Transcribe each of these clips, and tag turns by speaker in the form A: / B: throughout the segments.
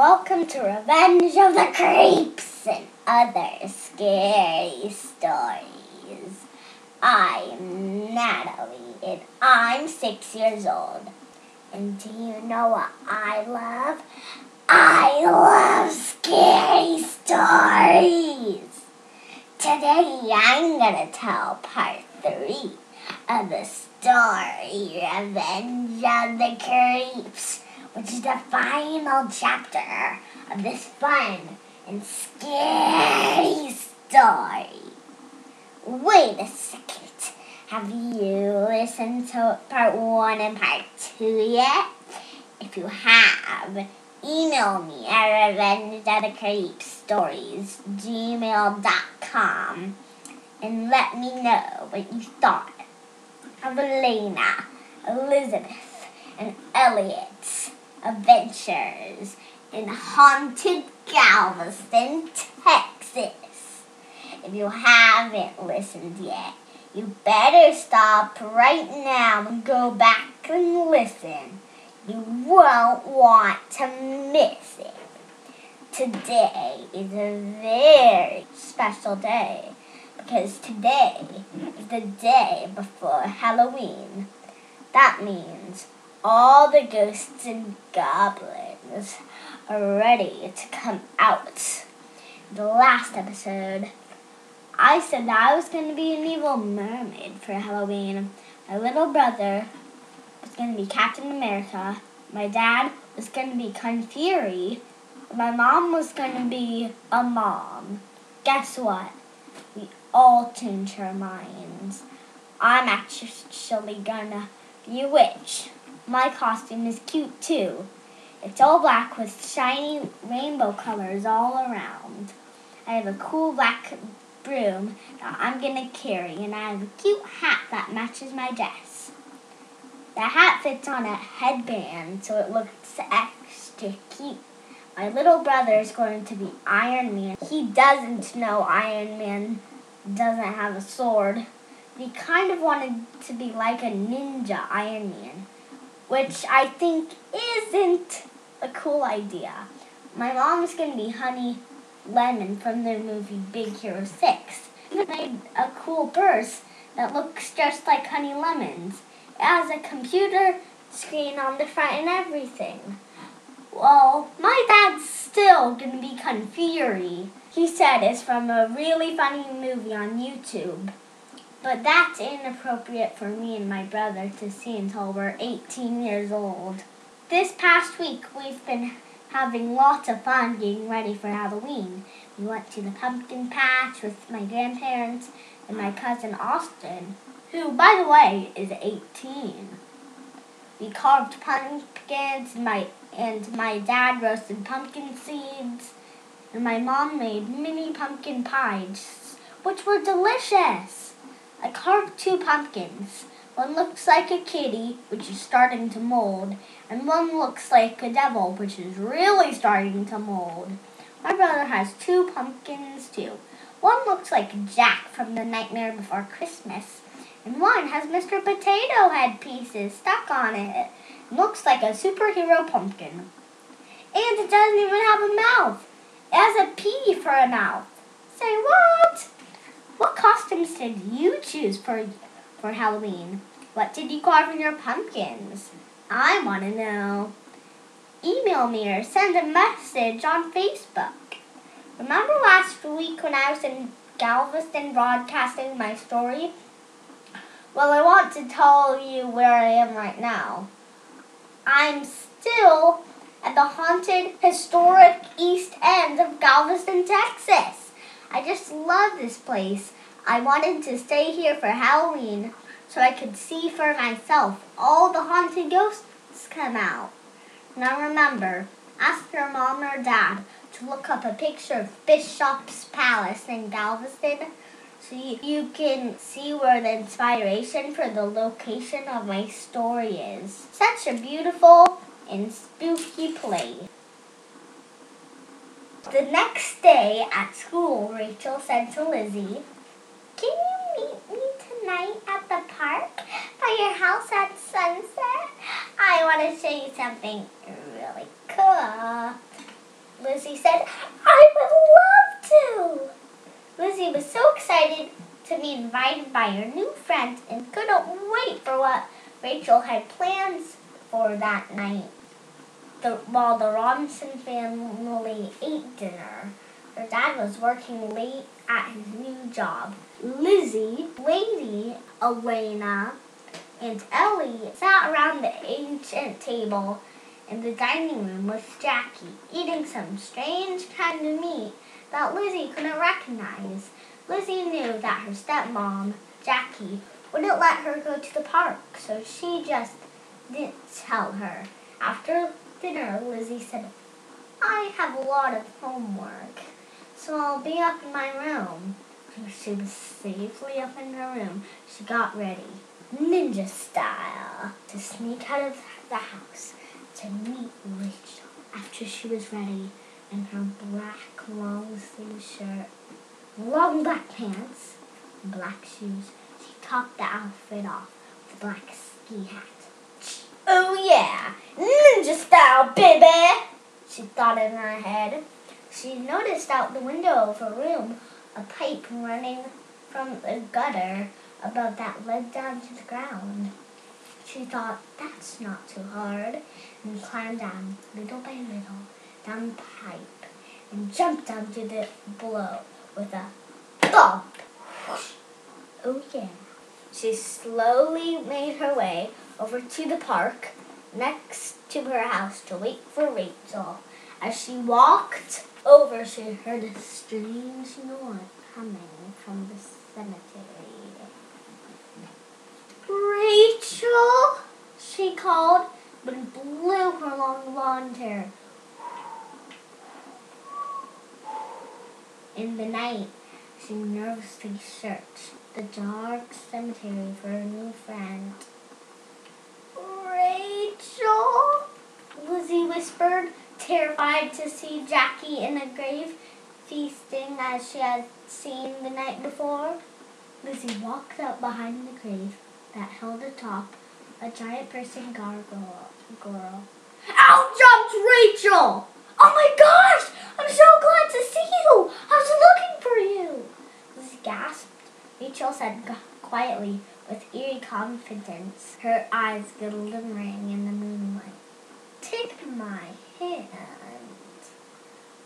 A: Welcome to Revenge of the Creeps and other scary stories. I'm Natalie and I'm six years old. And do you know what I love? I love scary stories. Today I'm to tell part three of the story Revenge of the Creeps which is the final chapter of this fun and scary story. Wait a second. Have you listened to part one and part two yet? If you have, email me at revengeofthecreepstories.gmail.com and let me know what you thought of Elena, Elizabeth, and Elliot adventures in haunted Galveston, Texas. If you haven't listened yet, you better stop right now and go back and listen. You won't want to miss it. Today is a very special day because today is the day before Halloween. That means all the ghosts and goblins are ready to come out. The last episode, I said that I was going to be an evil mermaid for Halloween. My little brother was going to be Captain America. My dad was going to be Kung Fury. My mom was going to be a mom. Guess what? We all changed our minds. I'm actually gonna be a witch. My costume is cute too. It's all black with shiny rainbow colors all around. I have a cool black broom that I'm gonna carry, and I have a cute hat that matches my dress. The hat fits on a headband so it looks extra cute. My little brother is going to be Iron Man. He doesn't know Iron Man doesn't have a sword. He kind of wanted to be like a ninja Iron Man which I think isn't a cool idea. My mom's gonna be Honey Lemon from the movie Big Hero 6. He made a cool purse that looks just like Honey Lemon's. It has a computer screen on the front and everything. Well, my dad's still gonna be Kung Fury. He said it's from a really funny movie on YouTube. But that's inappropriate for me and my brother to see until we're 18 years old. This past week, we've been having lots of fun getting ready for Halloween. We went to the pumpkin patch with my grandparents and my cousin Austin, who, by the way, is 18. We carved pumpkins, and my, and my dad roasted pumpkin seeds, and my mom made mini pumpkin pies, which were delicious. I carved two pumpkins. One looks like a kitty, which is starting to mold, and one looks like a devil, which is really starting to mold. My brother has two pumpkins too. One looks like Jack from The Nightmare Before Christmas, and one has Mr. Potato Head pieces stuck on it. Looks like a superhero pumpkin. And it doesn't even have a mouth. It has a pea for a mouth. Say what? What costumes did you choose for for Halloween? What did you carve in your pumpkins? I want to know. Email me or send a message on Facebook. Remember last week when I was in Galveston broadcasting my story? Well, I want to tell you where I am right now. I'm still at the haunted historic east end of Galveston, Texas. I just love this place. I wanted to stay here for Halloween so I could see for myself all the haunted ghosts come out. Now remember, ask your mom or dad to look up a picture of Bishop's Palace in Galveston so you, you can see where the inspiration for the location of my story is. Such a beautiful and spooky place. The next day at school, Rachel said to Lizzie, Can you meet me tonight at the park by your house at sunset? I want to show you something really cool. Lizzie said, I would love to. Lizzie was so excited to be invited by her new friends and couldn't wait for what Rachel had plans for that night. The, while the Robinson family ate dinner, her dad was working late at his new job. Lizzie, Lady, Elena, and Ellie sat around the ancient table in the dining room with Jackie, eating some strange kind of meat that Lizzie couldn't recognize. Lizzie knew that her stepmom, Jackie, wouldn't let her go to the park, so she just didn't tell her. After dinner, Lizzie said, I have a lot of homework, so I'll be up in my room. She was safely up in her room, she got ready, ninja style, to sneak out of the house to meet Rachel. After she was ready in her black long sleeve shirt, long black pants, and black shoes, she topped the outfit off with a black ski hat. Oh yeah, ninja style, baby! She thought in her head. She noticed out the window of her room a pipe running from the gutter above that led down to the ground. She thought, that's not too hard, and climbed down little by little down the pipe and jumped onto the below with a bump. Oh yeah. She slowly made her way over to the park next to her house to wait for Rachel. As she walked over, she heard a strange noise coming from the cemetery. Rachel, she called, but it blew her long blonde hair. In the night, she nervously searched the dark cemetery for a new friend. Rachel, Lizzie whispered, terrified to see Jackie in a grave feasting as she had seen the night before. Lizzie walked up behind the grave that held atop a giant person gargoyle. Girl. Out jumped Rachel! Oh my gosh! I'm so glad to see you! I was looking for you! Lizzie gasped. Rachel said quietly, with eerie confidence, her eyes glimmering in the moonlight. Take my hand,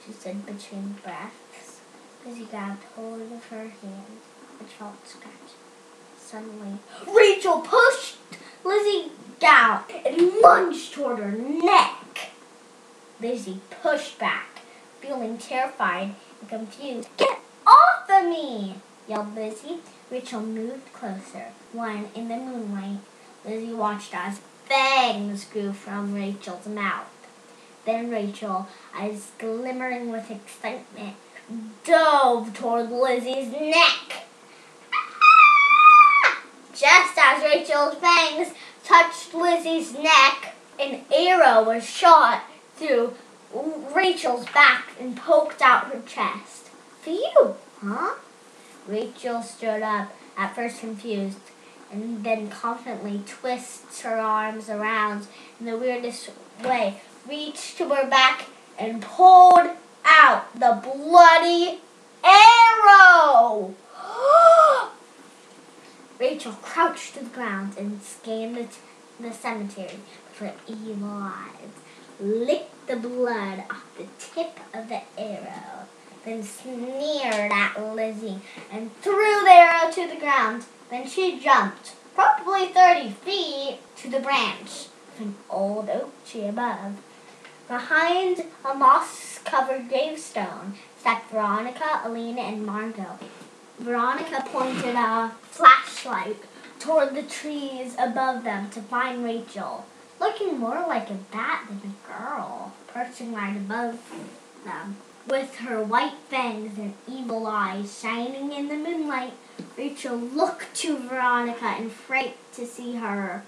A: she said between breaths. Lizzie grabbed hold of her hand, which felt scratchy. Suddenly, Rachel pushed Lizzie down and lunged toward her neck. Lizzie pushed back, feeling terrified and confused. Get off of me! yelled Lizzie. Rachel moved closer. When, in the moonlight, Lizzie watched as fangs grew from Rachel's mouth. Then Rachel, eyes glimmering with excitement, dove toward Lizzie's neck. Ah! Just as Rachel's fangs touched Lizzie's neck, an arrow was shot through Rachel's back and poked out her chest. For you, huh? Rachel stood up, at first confused, and then confidently twists her arms around in the weirdest way, reached to her back, and pulled out the bloody arrow. Rachel crouched to the ground and scanned the, the cemetery her evil eyes, licked the blood off the tip of the arrow, then sneered at Lizzie and threw the arrow to the ground. Then she jumped, probably 30 feet, to the branch of an old oak tree above. Behind a moss-covered gravestone sat Veronica, Alina, and Margot. Veronica pointed a flashlight toward the trees above them to find Rachel, looking more like a bat than a girl, perching right above them. With her white fangs and evil eyes shining in the moonlight, Rachel looked to Veronica in fright to see her.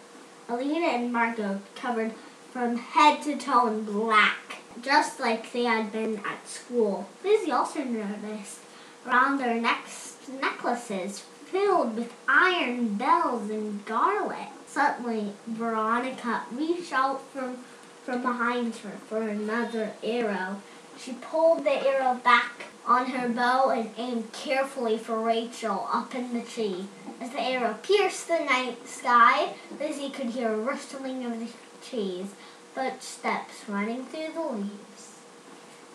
A: Alina and Margot covered from head to toe in black, just like they had been at school. Lizzie also noticed around their necks necklaces filled with iron bells and garlic. Suddenly, Veronica reached out from, from behind her for another arrow, She pulled the arrow back on her bow and aimed carefully for Rachel up in the tree. As the arrow pierced the night sky, Lizzie could hear a rustling of the trees, footsteps running through the leaves.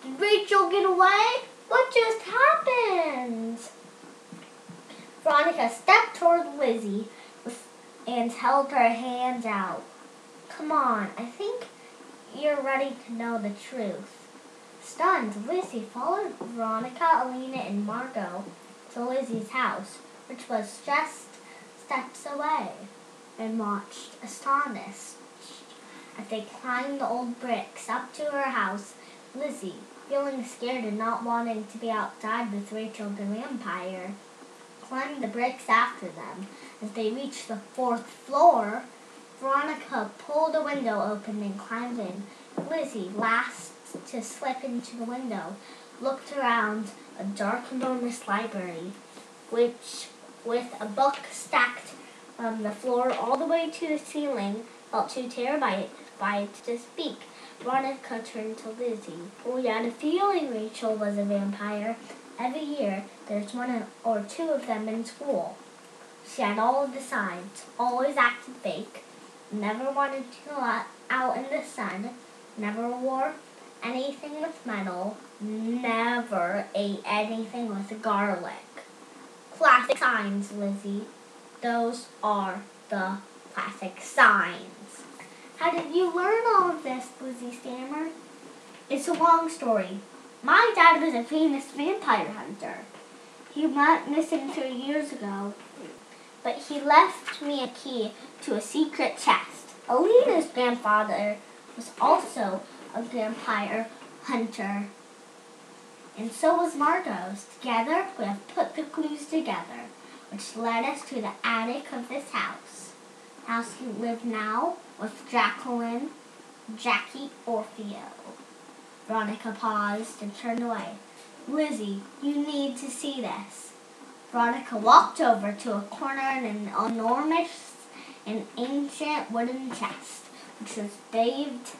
A: Did Rachel get away? What just happened? Veronica stepped toward Lizzie and held her hands out. Come on, I think you're ready to know the truth. Stunned, Lizzie followed Veronica, Alina, and Margot to Lizzie's house, which was just steps away, and watched, astonished. As they climbed the old bricks up to her house, Lizzie, feeling scared and not wanting to be outside with Rachel the vampire, climbed the bricks after them. As they reached the fourth floor, Veronica pulled a window open and climbed in. Lizzie, last to slip into the window, looked around a dark enormous library, which, with a book stacked from the floor all the way to the ceiling, felt too terrified to speak. Veronica turned to Lizzie. Oh, we had a feeling Rachel was a vampire. Every year, there's one or two of them in school. She had all of the signs, always acted fake, never wanted to go out in the sun, never wore anything with metal, never ate anything with garlic. Classic signs, Lizzie. Those are the classic signs. How did you learn all of this, Lizzie stammered? It's a long story. My dad was a famous vampire hunter. He went missing three years ago, but he left me a key to a secret chest. Alina's grandfather was also a vampire hunter, and so was Margot's. Together, we have put the clues together, which led us to the attic of this house. House you live now with Jacqueline, Jackie Orfeo. Veronica paused and turned away. Lizzie, you need to see this. Veronica walked over to a corner in an enormous and ancient wooden chest, which was bathed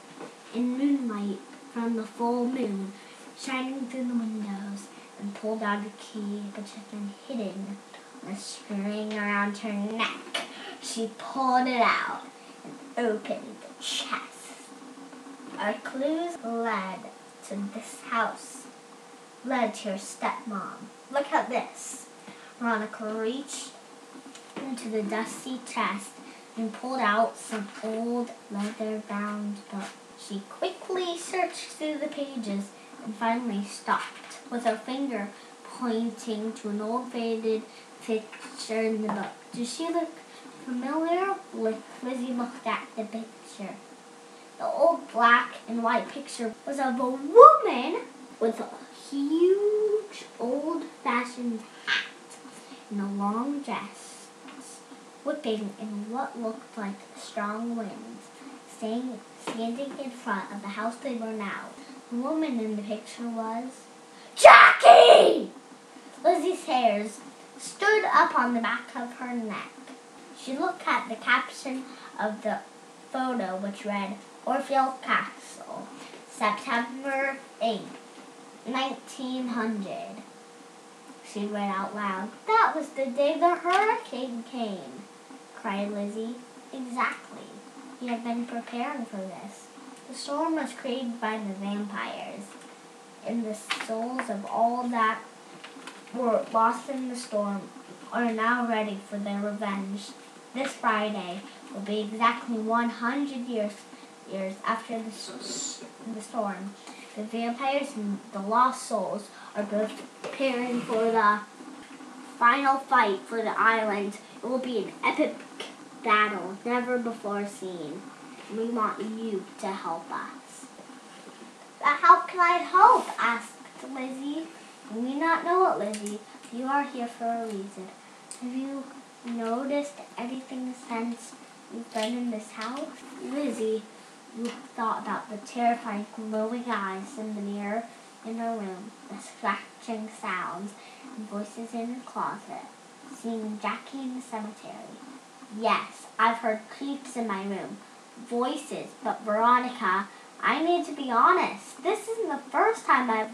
A: in moonlight from the full moon shining through the windows, and pulled out a key which had been hidden on a string around her neck. She pulled it out and opened the chest. Our clues led to this house, led to your stepmom. Look at this. Veronica reached into the dusty chest and pulled out some old leather-bound books. She quickly searched through the pages and finally stopped, with her finger pointing to an old faded picture in the book. Does she look familiar? Lizzie looked at the picture. The old black and white picture was of a woman with a huge old-fashioned hat and a long dress, whipping in what looked like strong winds, staying, standing in front of the house they were now. The woman in the picture was Jackie! Lizzie's hairs stood up on the back of her neck. She looked at the caption of the photo, which read, Orfeo Castle, September 8, 1900. She read out loud, That was the day the hurricane came, cried Lizzie. Exactly. He had been preparing for this. The storm was created by the vampires, and the souls of all that were lost in the storm are now ready for their revenge. This Friday will be exactly 100 years years after the, the storm. The vampires and the lost souls are both preparing for the final fight for the island. It will be an epic battle never before seen. We want you to help us. But how can I help? asked Lizzie. We not know it, Lizzie. You are here for a reason. Have you noticed anything since you've been in this house? Lizzie you thought about the terrifying glowing eyes in the mirror in her room, the scratching sounds and voices in the closet, seeing Jackie in the cemetery. Yes, I've heard creeps in my room, voices, but Veronica, I need to be honest. This isn't the first time I've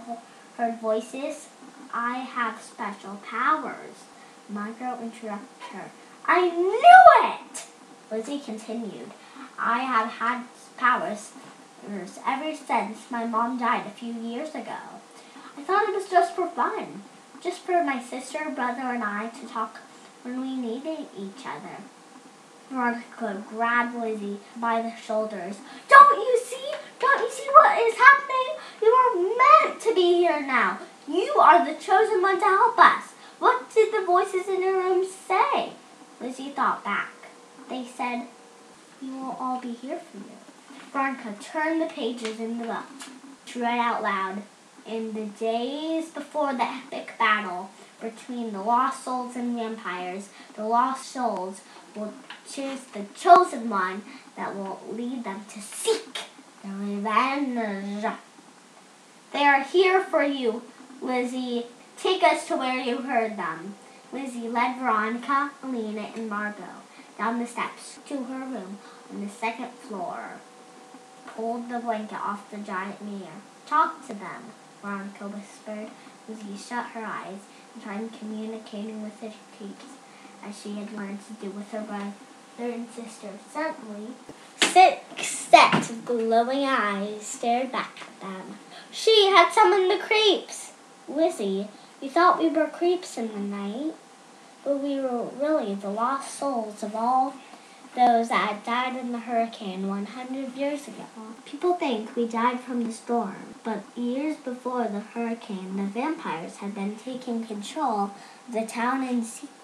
A: heard voices. I have special powers. Margot interrupted her. I knew it! Lizzie continued. I have had powers ever since my mom died a few years ago. I thought it was just for fun, just for my sister, brother, and I to talk when we needed each other. Veronica grabbed Lizzie by the shoulders. Don't you see? Don't you see what is happening? You are meant to be here now. You are the chosen one to help us. What did the voices in the room say? Lizzie thought back. They said, We will all be here for you. Veronica turned the pages in the book. She read out loud. In the days before the epic battle between the lost souls and vampires, the lost souls will choose the chosen one that will lead them to seek the revenge. They are here for you, Lizzie. Take us to where you heard them. Lizzie led Veronica, Alina, and Margot down the steps to her room on the second floor. Pulled the blanket off the giant mirror. Talk to them, Veronica whispered. Lizzie shut her eyes and tried communicating with the creeps as she had learned to do with her brother and sister. Suddenly, six sets of glowing eyes stared back at them. She had summoned the creeps! Lizzie, you thought we were creeps in the night, but we were really the lost souls of all those that had died in the hurricane 100 years ago. People think we died from the storm, but years before the hurricane, the vampires had been taking control of the town in secret.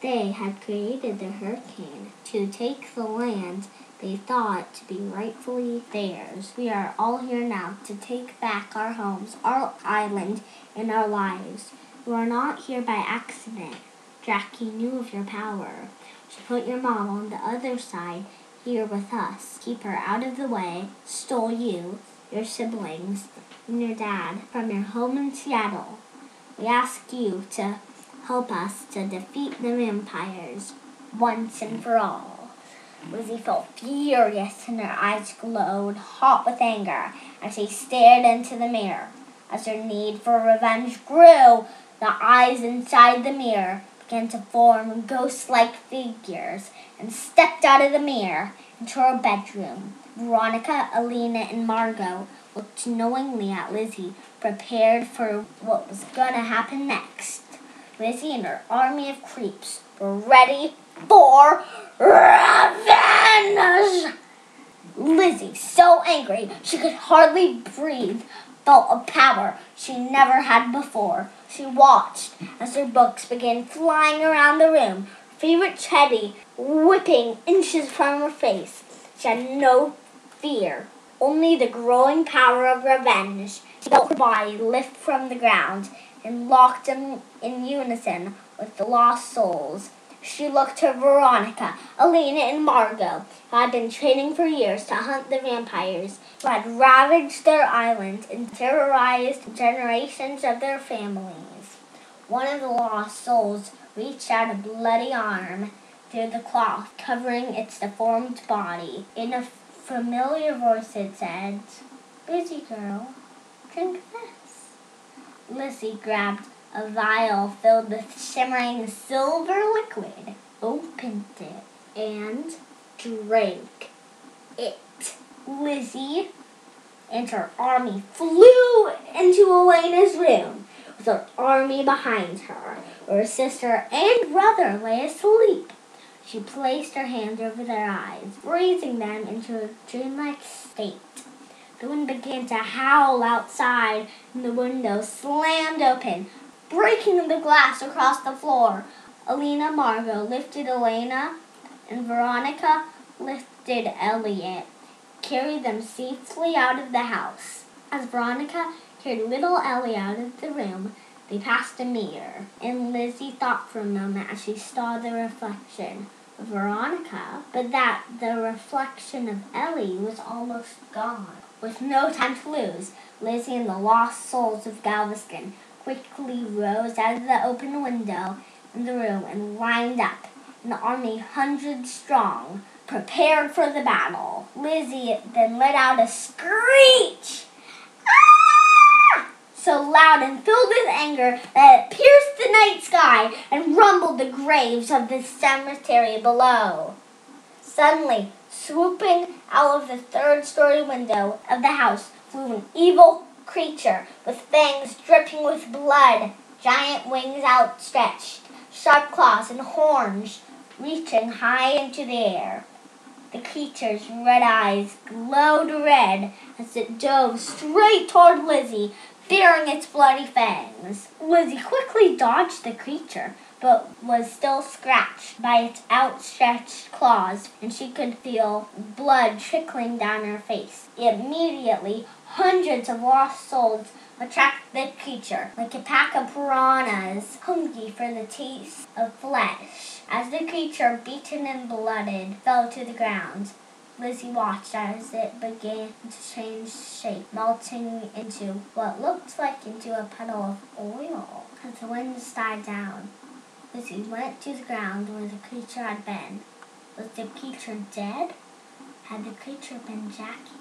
A: They had created the hurricane to take the land they thought to be rightfully theirs. We are all here now to take back our homes, our island, and our lives. We are not here by accident. Jackie knew of your power. She put your mom on the other side here with us. Keep her out of the way. Stole you, your siblings, and your dad from your home in Seattle. We ask you to help us to defeat the vampires once and for all. Lizzie felt furious and her eyes glowed hot with anger as she stared into the mirror. As her need for revenge grew, the eyes inside the mirror began to form ghost-like figures and stepped out of the mirror into her bedroom. Veronica, Alina, and Margot looked knowingly at Lizzie, prepared for what was going to happen next. Lizzie and her army of creeps were ready for revenge! Lizzie, so angry she could hardly breathe, felt a power she never had before. She watched as her books began flying around the room, favorite teddy whipping inches from her face. She had no fear, only the growing power of revenge. She felt her body lift from the ground and locked them in unison with the lost souls. She looked to Veronica, Elena, and Margot, who had been training for years to hunt the vampires who had ravaged their island and terrorized generations of their families. One of the lost souls reached out a bloody arm through the cloth covering its deformed body. In a familiar voice it said, Busy girl, drink this. Lizzie grabbed a vial filled with shimmering silver liquid, opened it, and drank it. Lizzie and her army flew into Elena's room with her army behind her, where her sister and brother lay asleep. She placed her hands over their eyes, freezing them into a dreamlike state. The wind began to howl outside, and the window slammed open, breaking the glass across the floor. Alina Margot lifted Elena, and Veronica lifted Elliot, carried them safely out of the house. As Veronica carried little Ellie out of the room, they passed a mirror, and Lizzie thought for a moment as she saw the reflection of Veronica, but that the reflection of Ellie was almost gone. With no time to lose, Lizzie and the lost souls of Galveston quickly rose out of the open window in the room and lined up, an army hundred strong, prepared for the battle. Lizzie then let out a screech. Ah! So loud and filled with anger that it pierced the night sky and rumbled the graves of the cemetery below. Suddenly, swooping out of the third story window of the house, flew an evil creature with fangs dripping with blood, giant wings outstretched, sharp claws and horns reaching high into the air. The creature's red eyes glowed red as it dove straight toward Lizzie, baring its bloody fangs. Lizzie quickly dodged the creature, but was still scratched by its outstretched claws, and she could feel blood trickling down her face. Immediately, hundreds of lost souls attracted the creature, like a pack of piranhas, hungry for the taste of flesh. As the creature, beaten and blooded, fell to the ground, Lizzie watched as it began to change shape, melting into what looked like into a puddle of oil. As the winds died down, Lizzie went to the ground where the creature had been. Was the creature dead? Had the creature been Jackie?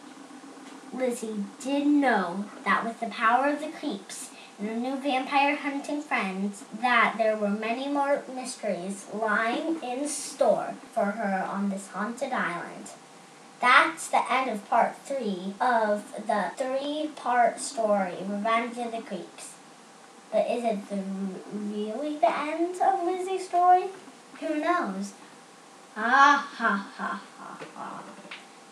A: Lizzie did know that with the power of the creeps and her new vampire hunting friends, that there were many more mysteries lying in store for her on this haunted island. That's the end of part three of the three part story, Revenge of the Creeps. But is it the, really the end of Lizzie's story? Who knows? Ah ha ha ha ha.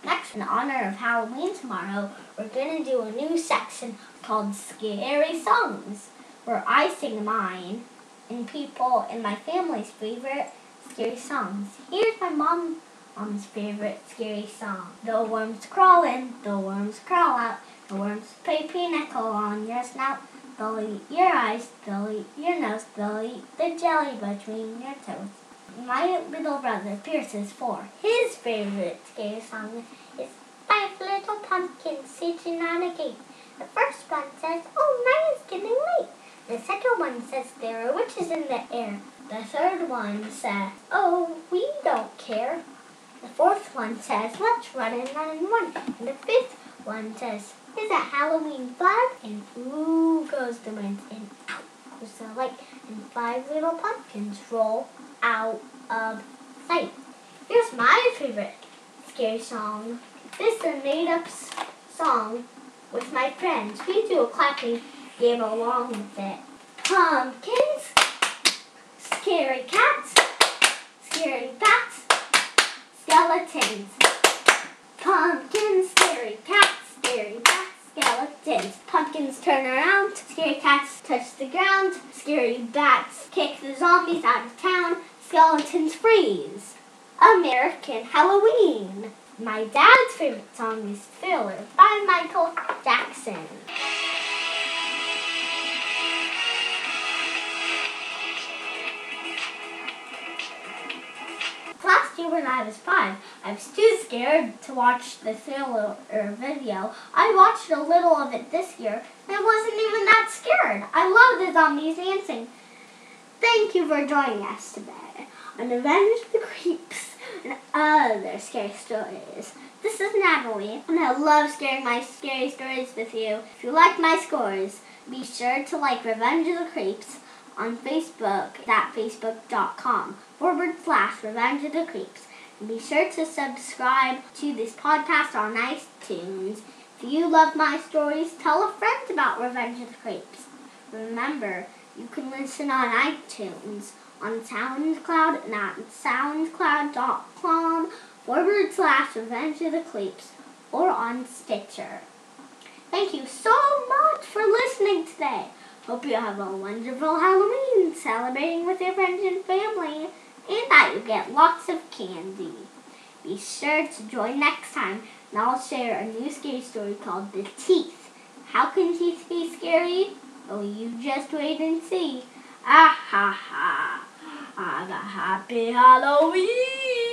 A: Next, in honor of Halloween tomorrow, we're to do a new section called Scary Songs, where I sing mine and people in my family's favorite scary songs. Here's my mom mom's favorite scary song. The worms crawl in, the worms crawl out, the worms play pinochle on your snout. They'll your eyes, they'll your nose, they'll the jelly between your toes. My little brother Pierce's four. his favorite scary song is Five Little Pumpkins Sitting on a Gate. The first one says, Oh, night is getting late. The second one says, There are witches in the air. The third one says, Oh, we don't care. The fourth one says, Let's run and run and run. And the fifth one says, Is it Halloween fun? The wind, and out goes the light, and five little pumpkins roll out of sight. Here's my favorite scary song. This is a made up song with my friends. We do a clapping game along with it. Pumpkins, scary cats, scary bats, skeletons. Pumpkins, scary cats, scary bats, skeletons. Pumpkins turn around, scary cats touch the ground, scary bats kick the zombies out of town, skeletons freeze. American Halloween. My dad's favorite song is Thriller by Michael Jackson. Last year when I was five, I was too scared to watch the Thriller video. I watched a little of it this year, and I wasn't even that scared. I love the zombies dancing. Thank you for joining us today on Revenge of the Creeps and other scary stories. This is Natalie, and I love sharing my scary stories with you. If you like my scores, be sure to like Revenge of the Creeps on Facebook at facebook.com forward slash Revenge of the Creeps. And be sure to subscribe to this podcast on iTunes. If you love my stories, tell a friend about Revenge of the Creeps. Remember, you can listen on iTunes, on SoundCloud, and at soundcloud.com forward slash Revenge of the Creeps, or on Stitcher. Thank you so much for listening today. Hope you have a wonderful Halloween celebrating with your friends and family, and that you get lots of candy. Be sure to join next time, and I'll share a new scary story called The Teeth. How can teeth be scary? Oh, you just wait and see. Ah ha ha. Have a happy Halloween!